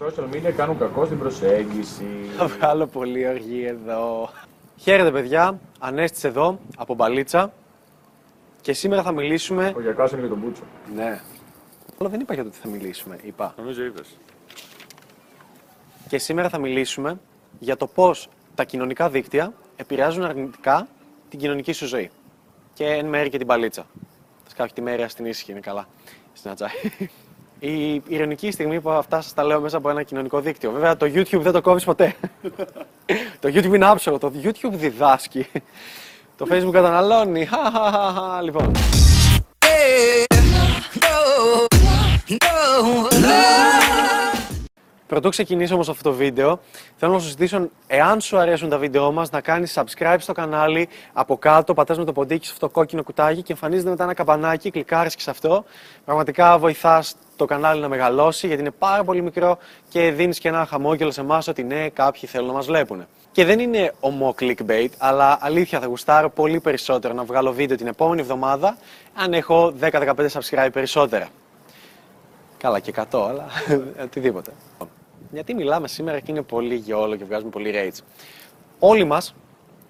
Social media κάνουν κακό στην προσέγγιση. Θα βγάλω πολύ οργή εδώ. Χαίρετε παιδιά, Ανέστης εδώ από Μπαλίτσα και σήμερα θα μιλήσουμε... Ο Γιακάς είναι για τον Μπούτσο. Ναι. Αλλά δεν είπα για το τι θα μιλήσουμε, είπα. Νομίζω είπες. Και σήμερα θα μιλήσουμε για το πώς τα κοινωνικά δίκτυα επηρεάζουν αρνητικά την κοινωνική σου ζωή. Και εν μέρει και την παλίτσα. Θα σκάω τη μέρη στην ήσυχη, είναι καλά. Στην ατζάι. Η ηρωνική στιγμή που αυτά σας τα λέω μέσα από ένα κοινωνικό δίκτυο. Βέβαια το YouTube δεν το κόβεις ποτέ. το YouTube είναι άψογο, το YouTube διδάσκει. το Facebook καταναλώνει. Χαχαχαχα. λοιπόν. Πρωτού ξεκινήσω όμως αυτό το βίντεο, θέλω να σου ζητήσω, εάν σου αρέσουν τα βίντεό μας, να κάνεις subscribe στο κανάλι, από κάτω, πατάς με το ποντίκι σε αυτό το κόκκινο κουτάκι και εμφανίζεται μετά ένα καμπανάκι, κλικάρεις και σε αυτό. Πραγματικά βοηθάς το κανάλι να μεγαλώσει, γιατί είναι πάρα πολύ μικρό και δίνεις και ένα χαμόγελο σε εμάς ότι ναι, κάποιοι θέλουν να μας βλέπουν. Και δεν είναι ομό clickbait, αλλά αλήθεια θα γουστάρω πολύ περισσότερο να βγάλω βίντεο την επόμενη εβδομάδα, αν έχω 10-15 subscribe περισσότερα. Καλά και 100, αλλά οτιδήποτε. Γιατί μιλάμε σήμερα και είναι πολύ γεώλο και βγάζουμε πολύ rates. Όλοι μας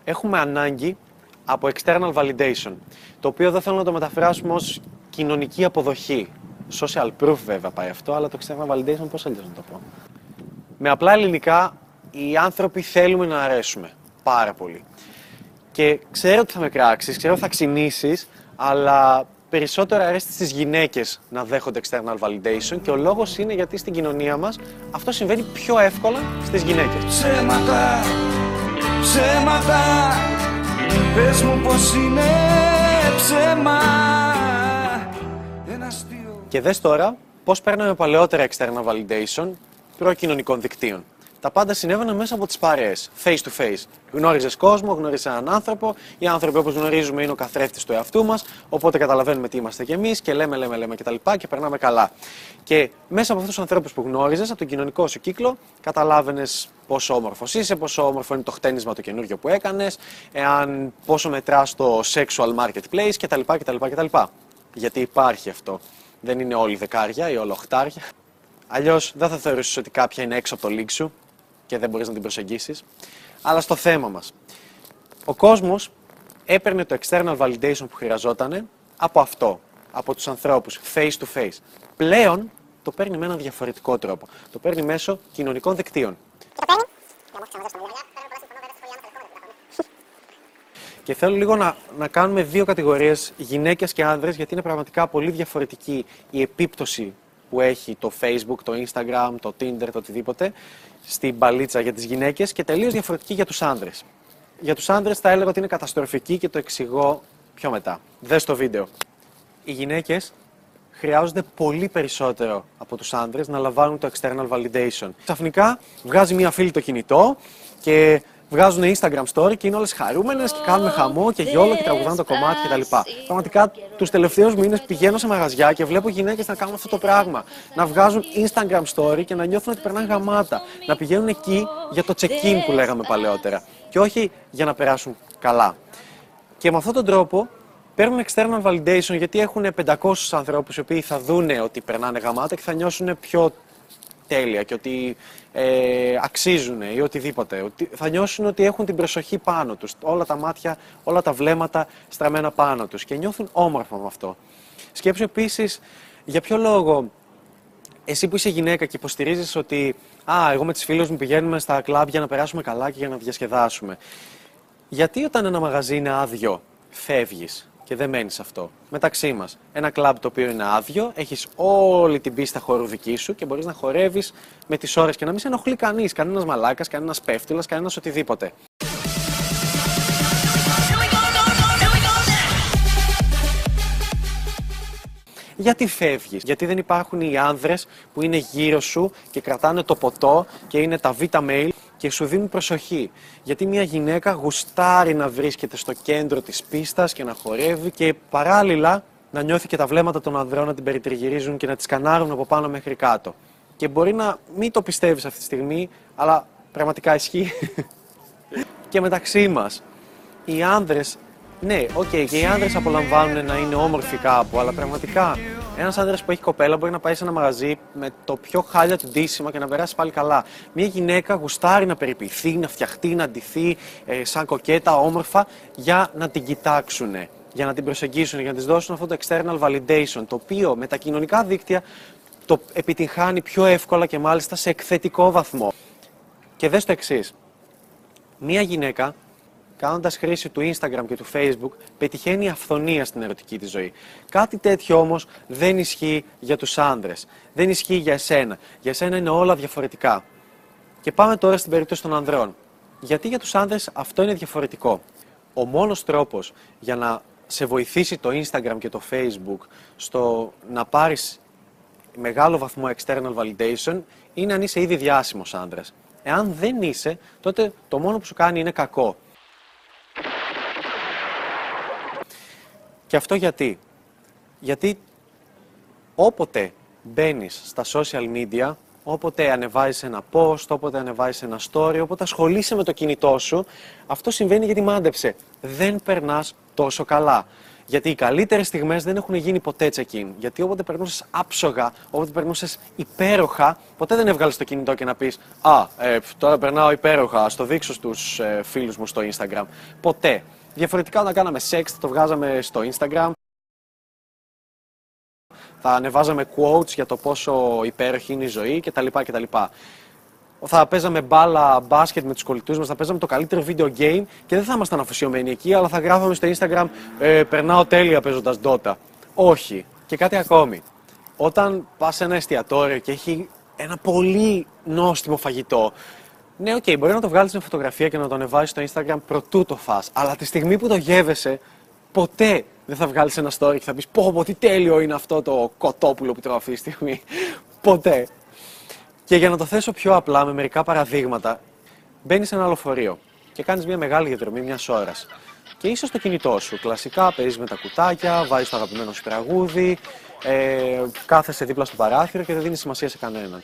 έχουμε ανάγκη από external validation, το οποίο δεν θέλω να το μεταφράσουμε ως κοινωνική αποδοχή. Social proof βέβαια πάει αυτό, αλλά το external validation πώς αλλιώς να το πω. Με απλά ελληνικά, οι άνθρωποι θέλουμε να αρέσουμε πάρα πολύ. Και ξέρω ότι θα με κράξεις, ξέρω ότι θα ξυνήσεις, αλλά περισσότερο αρέσει στις γυναίκες να δέχονται external validation και ο λόγος είναι γιατί στην κοινωνία μας αυτό συμβαίνει πιο εύκολα στις γυναίκες. Ψέματα, ψέματα Πες μου πως είναι ψέμα Ένα αστείο Και δες τώρα πώς παίρναμε παλαιότερα external validation προκοινωνικών δικτύων. Τα πάντα συνέβαιναν μέσα από τις παρέες, face to face. Γνώριζες κόσμο, γνώριζες έναν άνθρωπο. Οι άνθρωποι, όπως γνωρίζουμε, είναι ο καθρέφτης του εαυτού μας. Οπότε καταλαβαίνουμε τι είμαστε κι εμείς και λέμε, λέμε, λέμε κτλ. Και, και περνάμε καλά. Και μέσα από αυτούς τους ανθρώπους που γνώριζες, από τον κοινωνικό σου κύκλο, καταλάβαινες πόσο όμορφος είσαι, πόσο όμορφο είναι το χτένισμα το καινούριο που έκανες, εάν πόσο μετράς το sexual marketplace κτλ. κτλ, κτλ. Γιατί υπάρχει αυτό. Δεν είναι όλοι δεκάρια ή όλα οχτάρια. Αλλιώς δεν θα θεωρήσεις ότι κάποια είναι έξω από το league σου και δεν μπορείς να την προσεγγίσεις. Αλλά στο θέμα μας. Ο κόσμος έπαιρνε το external validation που χρειαζόταν από αυτό, από τους ανθρώπους, face to face. Πλέον το παίρνει με έναν διαφορετικό τρόπο. Το παίρνει μέσω κοινωνικών δικτύων. Και θέλω λίγο να, να κάνουμε δύο κατηγορίες, γυναίκες και άνδρες, γιατί είναι πραγματικά πολύ διαφορετική η επίπτωση που έχει το Facebook, το Instagram, το Tinder, το οτιδήποτε, στην μπαλίτσα για τις γυναίκες και τελείως διαφορετική για τους άνδρες. Για τους άνδρες θα έλεγα ότι είναι καταστροφική και το εξηγώ πιο μετά. Δες το βίντεο. Οι γυναίκες χρειάζονται πολύ περισσότερο από τους άνδρες να λαμβάνουν το external validation. Ξαφνικά βγάζει μία φίλη το κινητό και βγάζουν Instagram story και είναι όλες χαρούμενες και κάνουν χαμό και γιόλο και τραγουδάνε το κομμάτι κτλ. Πραγματικά τους τελευταίους μήνες πηγαίνω σε μαγαζιά και βλέπω γυναίκες να κάνουν αυτό το πράγμα. Να βγάζουν Instagram story και να νιώθουν ότι περνάνε γαμάτα. Να πηγαίνουν εκεί για το check-in που λέγαμε παλαιότερα. Και όχι για να περάσουν καλά. Και με αυτόν τον τρόπο παίρνουν external validation γιατί έχουν 500 ανθρώπους οι οποίοι θα δούνε ότι περνάνε γαμάτα και θα νιώσουν πιο τέλεια και ότι ε, αξίζουν ή οτιδήποτε. Ότι θα νιώσουν ότι έχουν την προσοχή πάνω τους, όλα τα μάτια, όλα τα βλέμματα στραμμένα πάνω τους και νιώθουν όμορφα με αυτό. Σκέψου επίσης για ποιο λόγο εσύ που είσαι γυναίκα και υποστηρίζεις ότι «Α, εγώ με τις φίλες μου πηγαίνουμε στα κλαμπ για να περάσουμε καλά και για να διασκεδάσουμε». Γιατί όταν ένα μαγαζί είναι άδειο, φεύγεις; Και δεν μένεις αυτό. Μεταξύ μας, ένα κλαμπ το οποίο είναι άδειο, έχεις όλη την πίστα χώρου δική σου και μπορείς να χορεύεις με τις ώρες και να μην σε ενοχλεί κανείς. Κανένας μαλάκας, κανένας πέφτυλας, κανένας οτιδήποτε. Γιατί φεύγεις, γιατί δεν υπάρχουν οι άνδρες που είναι γύρω σου και κρατάνε το ποτό και είναι τα β' mail και σου δίνουν προσοχή. Γιατί μια γυναίκα γουστάρει να βρίσκεται στο κέντρο της πίστας και να χορεύει και παράλληλα να νιώθει και τα βλέμματα των ανδρών να την περιτριγυρίζουν και να τη σκανάρουν από πάνω μέχρι κάτω. Και μπορεί να μην το πιστεύεις αυτή τη στιγμή, αλλά πραγματικά ισχύει. και μεταξύ μας, οι άνδρες, ναι, ok, okay, και οι άνδρες απολαμβάνουν να είναι όμορφοι κάπου, αλλά πραγματικά Ένας άντρα που έχει κοπέλα μπορεί να πάει σε ένα μαγαζί με το πιο χάλια του ντύσιμα και να περάσει πάλι καλά. Μια γυναίκα γουστάρει να περιποιηθεί, να φτιαχτεί, να ντυθεί ε, σαν κοκέτα, όμορφα, για να την κοιτάξουν, για να την προσεγγίσουν, για να της δώσουν αυτό το external validation, το οποίο με τα κοινωνικά δίκτυα το επιτυγχάνει πιο εύκολα και μάλιστα σε εκθετικό βαθμό. Και δες το εξής. Μία γυναίκα, κάνοντας χρήση του Instagram και του Facebook, πετυχαίνει αυθονία στην ερωτική της ζωή. Κάτι τέτοιο όμως δεν ισχύει για τους άνδρες. Δεν ισχύει για εσένα. Για εσένα είναι όλα διαφορετικά. Και πάμε τώρα στην περίπτωση των ανδρών. Γιατί για τους άνδρες αυτό είναι διαφορετικό; Ο μόνος τρόπος για να σε βοηθήσει το Instagram και το Facebook στο να πάρεις μεγάλο βαθμό external validation είναι αν είσαι ήδη διάσημος άντρας. Εάν δεν είσαι, τότε το μόνο που σου κάνει είναι κακό. Και αυτό γιατί; Γιατί όποτε μπαίνεις στα social media, όποτε ανεβάζεις ένα post, όποτε ανεβάζεις ένα story, όποτε ασχολείσαι με το κινητό σου, αυτό συμβαίνει γιατί μάντεψε. Δεν περνάς τόσο καλά. Γιατί οι καλύτερες στιγμές δεν έχουν γίνει ποτέ check-in. Γιατί όποτε περνούσες άψογα, όποτε περνούσες υπέροχα, ποτέ δεν έβγαλες το κινητό και να πεις Α, ε, τώρα περνάω υπέροχα, στο δείξω στους ε, φίλους μου στο Instagram. Ποτέ. Διαφορετικά όταν κάναμε σεξ, το βγάζαμε στο Instagram. Θα ανεβάζαμε quotes για το πόσο υπέροχη είναι η ζωή κτλ. κτλ θα παίζαμε μπάλα, μπάσκετ με τους κολλητούς μας, θα παίζαμε το καλύτερο video game και δεν θα ήμασταν αφοσιωμένοι εκεί, αλλά θα γράφαμε στο Instagram ε, Περνάω τέλεια παίζοντας Dota. Όχι. Και κάτι ακόμη. Όταν πας σε ένα εστιατόριο και έχει ένα πολύ νόστιμο φαγητό, ναι, ok, okay, μπορεί να το βγάλεις με φωτογραφία και να το ανεβάσεις στο Instagram προτού το φας. Αλλά τη στιγμή που το γεύεσαι, ποτέ δεν θα βγάλεις ένα story και θα πεις Πω, πω, τι τέλειο είναι αυτό το κοτόπουλο που τρώω αυτή τη στιγμή. ποτέ. Και για να το θέσω πιο απλά, με μερικά παραδείγματα, μπαίνεις σε ένα λεωφορείο και κάνεις μια μεγάλη διαδρομή μιας ώρας. Και είσαι στο κινητό σου. Κλασικά παίζεις με τα κουτάκια, βάζεις το αγαπημένο σου τραγούδι, ε, κάθεσαι δίπλα στο παράθυρο και δεν δίνεις σημασία σε κανέναν.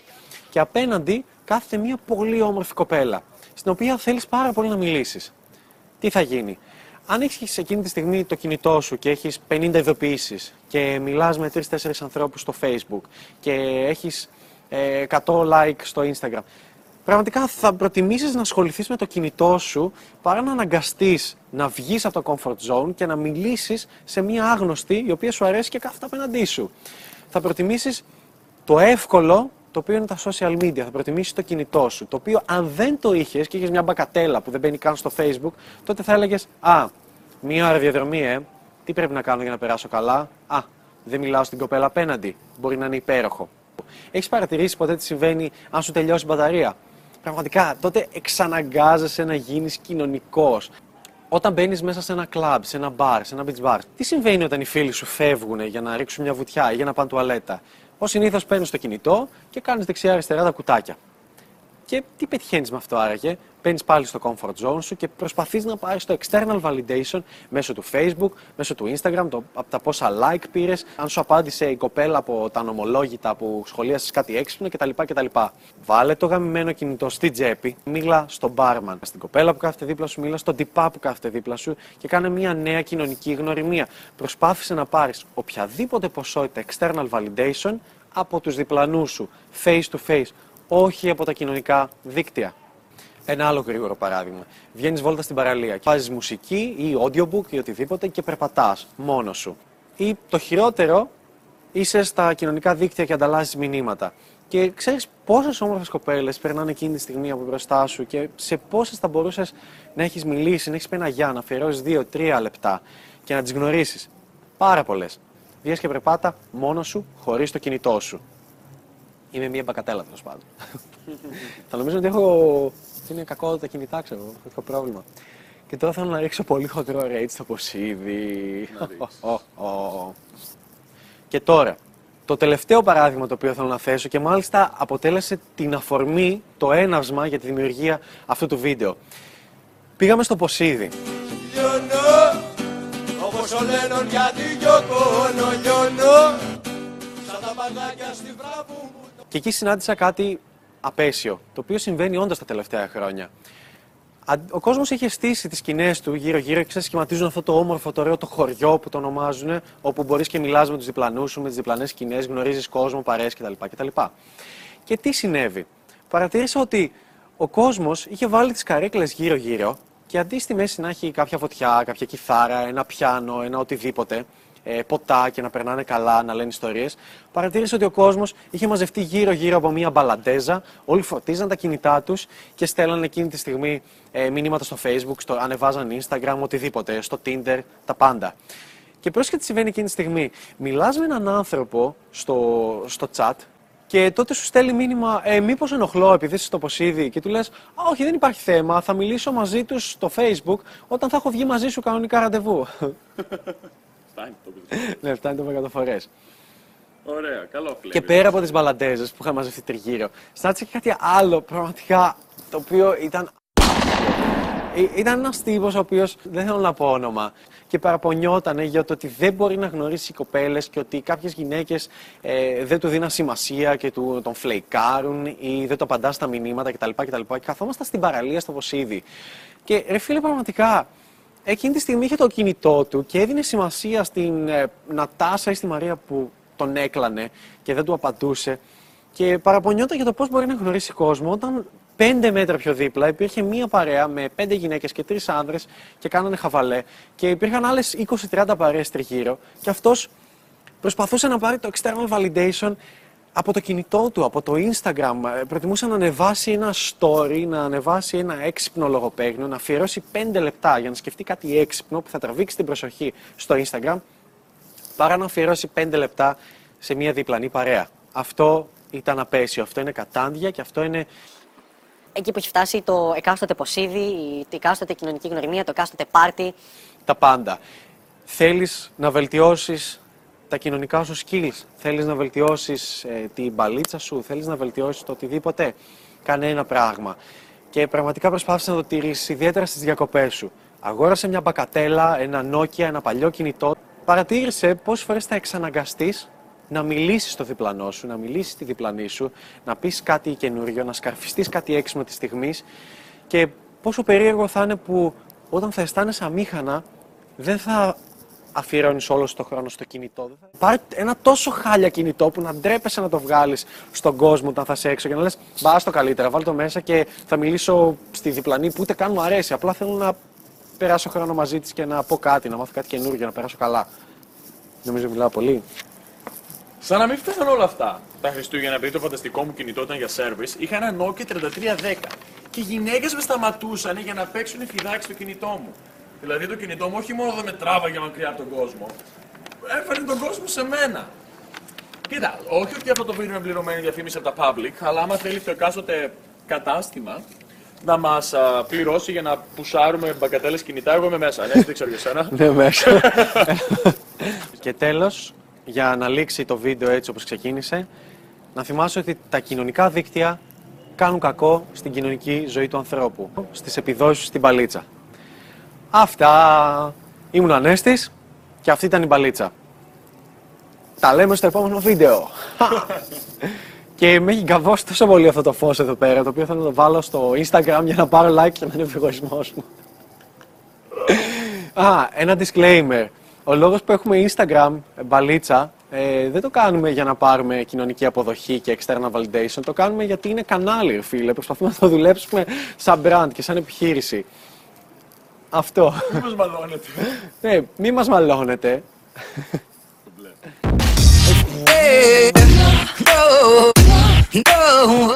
Και απέναντι κάθεται μια πολύ όμορφη κοπέλα, στην οποία θέλεις πάρα πολύ να μιλήσεις. Τι θα γίνει; Αν έχεις εκείνη τη στιγμή το κινητό σου και έχεις 50 ειδοποιήσεις και μιλάς με 3-4 ανθρώπους στο Facebook και έχεις 100 ε, like στο Instagram. Πραγματικά θα προτιμήσεις να ασχοληθείς με το κινητό σου παρά να αναγκαστείς να βγεις από το comfort zone και να μιλήσεις σε μια άγνωστη η οποία σου αρέσει και κάθεται απέναντί σου. Θα προτιμήσεις το εύκολο το οποίο είναι τα social media. Θα προτιμήσεις το κινητό σου. Το οποίο αν δεν το είχες και είχες μια μπακατέλα που δεν μπαίνει καν στο Facebook, τότε θα έλεγες Α, μία ώρα διαδρομή, ε. Τι πρέπει να κάνω για να περάσω καλά; Α, δεν μιλάω στην κοπέλα απέναντι. Μπορεί να είναι υπέροχο. Έχεις παρατηρήσει ποτέ τι συμβαίνει αν σου τελειώσει η μπαταρία; Πραγματικά, τότε εξαναγκάζεσαι να γίνεις κοινωνικός. Όταν μπαίνεις μέσα σε ένα κλαμπ, σε ένα μπαρ, σε ένα beach bar, τι συμβαίνει όταν οι φίλοι σου φεύγουν για να ρίξουν μια βουτιά ή για να πάνε τουαλέτα; Ω συνήθως παίρνεις το κινητό και κάνεις δεξιά-αριστερά τα κουτάκια. Και τι πετυχαίνεις με αυτό άραγε, μπαίνεις πάλι στο comfort zone σου και προσπαθείς να πάρεις το external validation μέσω του Facebook, μέσω του Instagram, το, από τα πόσα like πήρες, αν σου απάντησε η κοπέλα από τα νομολόγητα που σχολίασες κάτι έξυπνο κτλ. κτλ. Βάλε το γαμημένο κινητό στη τσέπη, μίλα στον barman, στην κοπέλα που κάθεται δίπλα σου, μίλα στον τυπά που κάθεται δίπλα σου και κάνε μια νέα κοινωνική γνωριμία. Προσπάθησε να πάρεις οποιαδήποτε ποσότητα external validation από τους διπλανούς σου, face to face, όχι από τα κοινωνικά δίκτυα. Ένα άλλο γρήγορο παράδειγμα. Βγαίνεις βόλτας στην παραλία και βάζεις μουσική ή audiobook ή οτιδήποτε και περπατάς μόνος σου. Ή το χειρότερο, είσαι στα κοινωνικά δίκτυα και ανταλλάσσεις μηνύματα. Και ξέρεις πόσες όμορφες κοπέλες περνάνε εκείνη τη στιγμή από μπροστά σου και σε πόσες θα μπορούσες να έχεις μιλήσει, να έχεις πει ένα γεια, να αφιερώσεις δύο-τρία λεπτά και να τις γνωρίσεις. Πάρα πολλές. Βγαίνει και περπάτα μόνος σου, χωρίς το κινητό σου. Είμαι μια μπακατέλα τέλο πάντων. θα νομίζω ότι έχω. Είναι κακό τα κινητά, ξέρω. Έχω πρόβλημα. Και τώρα θέλω να ρίξω πολύ χοντρό rate στο ποσίδι. και τώρα, το τελευταίο παράδειγμα το οποίο θέλω να θέσω και μάλιστα αποτέλεσε την αφορμή, το έναυσμα για τη δημιουργία αυτού του βίντεο. Πήγαμε στο Ποσίδι. Λιώνω, όπως ο Λένον γιατί λιώνω, λιώνω, σαν τα μπαγάκια στη βράβου και εκεί συνάντησα κάτι απέσιο, το οποίο συμβαίνει όντως τα τελευταία χρόνια. Αν- Ο κόσμος είχε στήσει τις σκηνές του γύρω-γύρω και ξέρεις, σχηματίζουν αυτό το όμορφο, το ωραίο το χωριό που το ονομάζουν, όπου μπορείς και μιλάς με τους διπλανούς σου, με τις διπλανές σκηνές, γνωρίζεις κόσμο, παρέες κτλ. κτλ. Και τι συνέβη; Παρατήρησα ότι ο κόσμος είχε βάλει τις καρέκλες γύρω-γύρω και αντί στη μέση να έχει κάποια φωτιά, κάποια κιθάρα, ένα πιάνο, ένα οτιδήποτε, ε, ποτά και να περνάνε καλά, να λένε ιστορίες. Παρατήρησε ότι ο κόσμος είχε μαζευτεί γύρω-γύρω από μια μπαλαντέζα. Όλοι φορτίζαν τα κινητά τους και στέλνανε εκείνη τη στιγμή ε, μηνύματα στο Facebook, στο, ανεβάζαν Instagram, οτιδήποτε, στο Tinder, τα πάντα. Και πρόσεχε τι συμβαίνει εκείνη τη στιγμή. Μιλάς με έναν άνθρωπο στο, στο chat και τότε σου στέλνει μήνυμα, ε, μήπως ενοχλώ επειδή είσαι στο Ποσίδι και του λες, «Α, όχι δεν υπάρχει θέμα, θα μιλήσω μαζί τους στο Facebook όταν θα έχω βγει μαζί σου κανονικά ραντεβού. Φτάνει το παιδί. ναι, φτάνει το 100 φορές. Ωραία, καλό Και πέρα από τις μπαλαντέζες που είχαν μαζευτεί τριγύρω, στάτησε και κάτι άλλο πραγματικά το οποίο ήταν. Ε, Ήταν ένας τύπος ο οποίος δεν θέλω να πω όνομα και παραπονιόταν για το ότι δεν μπορεί να γνωρίσει κοπέλες και ότι κάποιες γυναίκες ε, δεν του δίναν σημασία και του, τον φλεϊκάρουν ή δεν το απαντάς στα μηνύματα κτλ. κτλ. Και καθόμασταν στην παραλία στο Βοσίδι. Και ρε φίλε, πραγματικά εκείνη τη στιγμή είχε το κινητό του και έδινε σημασία στην ε, Νατάσα ή στη Μαρία που τον έκλανε και δεν του απαντούσε. Και παραπονιόταν για το πώς μπορεί να γνωρίσει κόσμο όταν πέντε μέτρα πιο δίπλα υπήρχε μία παρέα με πέντε γυναίκες και τρεις άνδρες και κάνανε χαβαλέ. Και υπήρχαν άλλες 20-30 παρέες τριγύρω. Και αυτός προσπαθούσε να πάρει το external validation από το κινητό του, από το Instagram. Ε, Προτιμούσε να ανεβάσει ένα story, να ανεβάσει ένα έξυπνο λογοπαίγνιο, να αφιερώσει 5 λεπτά για να σκεφτεί κάτι έξυπνο που θα τραβήξει την προσοχή στο Instagram, παρά να αφιερώσει 5 λεπτά σε μια διπλανή παρέα. Αυτό ήταν απέσιο, αυτό είναι κατάντια και αυτό είναι εκεί που έχει φτάσει το εκάστοτε ποσίδι, η η εκάστοτε κοινωνική γνωριμία, το εκάστοτε πάρτι. τα πάντα. Θέλεις να βελτιώσεις τα κοινωνικά σου skills, θέλεις να βελτιώσεις ε, την μπαλίτσα σου, θέλεις να βελτιώσεις το οτιδήποτε, κανένα πράγμα. Και πραγματικά προσπάθησε να το τηρήσεις, ιδιαίτερα στις διακοπές σου. Αγόρασε μια μπακατέλα, ένα Nokia, ένα παλιό κινητό. Παρατήρησε πόσες φορές θα εξαναγκαστείς να μιλήσεις στο διπλανό σου, να μιλήσεις στη διπλανή σου, να πεις κάτι καινούριο, να σκαρφιστείς κάτι έξυπνο της στιγμής και πόσο περίεργο θα είναι που όταν θα αισθάνεσαι αμήχανα δεν θα αφιερώνεις όλο σου το χρόνο στο κινητό. Δεν θα- Πάρε ένα τόσο χάλια κινητό που να ντρέπεσαι να το βγάλεις στον κόσμο όταν θα είσαι έξω και να λες: Μπα το καλύτερα, βάλ το μέσα και θα μιλήσω στη διπλανή που ούτε καν μου αρέσει. Απλά θέλω να περάσω χρόνο μαζί της και να πω κάτι, να μάθω κάτι καινούργιο, να περάσω καλά. Νομίζω μιλάω πολύ. Σαν να μην φτάναν όλα αυτά. Τα Χριστούγεννα, επειδή το φανταστικό μου κινητό ήταν για service, είχα ένα Nokia 3310. Και οι γυναίκες με σταματούσαν για να παίξουν φιδάκι στο κινητό μου. Δηλαδή το κινητό μου όχι μόνο δεν με τράβαγε μακριά από τον κόσμο, έφερε τον κόσμο σε μένα. Κοίτα, όχι ότι αυτό το βίντεο είναι πληρωμένη διαφήμιση από τα public, αλλά άμα θέλει το εκάστοτε κατάστημα να μας πληρώσει για να πουσάρουμε μπακατέλε κινητά, εγώ είμαι μέσα. Ναι, δεν ξέρω για σένα. Ναι, μέσα. και τέλος, για να λήξει το βίντεο έτσι όπως ξεκίνησε, να θυμάσαι ότι τα κοινωνικά δίκτυα κάνουν κακό στην κοινωνική ζωή του ανθρώπου, στις επιδόσεις στην παλίτσα. Αυτά. Ήμουν ο Ανέστης και αυτή ήταν η παλίτσα. Τα λέμε στο επόμενο βίντεο. και με έχει γκαβώσει τόσο πολύ αυτό το φως εδώ πέρα, το οποίο θέλω να το βάλω στο Instagram για να πάρω like και να είναι ο εγωισμός μου. Α, ένα disclaimer. Ο λόγος που έχουμε Instagram, ε, μπαλίτσα, ε, δεν το κάνουμε για να πάρουμε κοινωνική αποδοχή και external validation. Το κάνουμε γιατί είναι κανάλι, ρε φίλε. Προσπαθούμε να το δουλέψουμε σαν brand και σαν επιχείρηση. Αυτό. Μην μας μαλώνετε. ναι, μη μας μαλώνετε. No, no,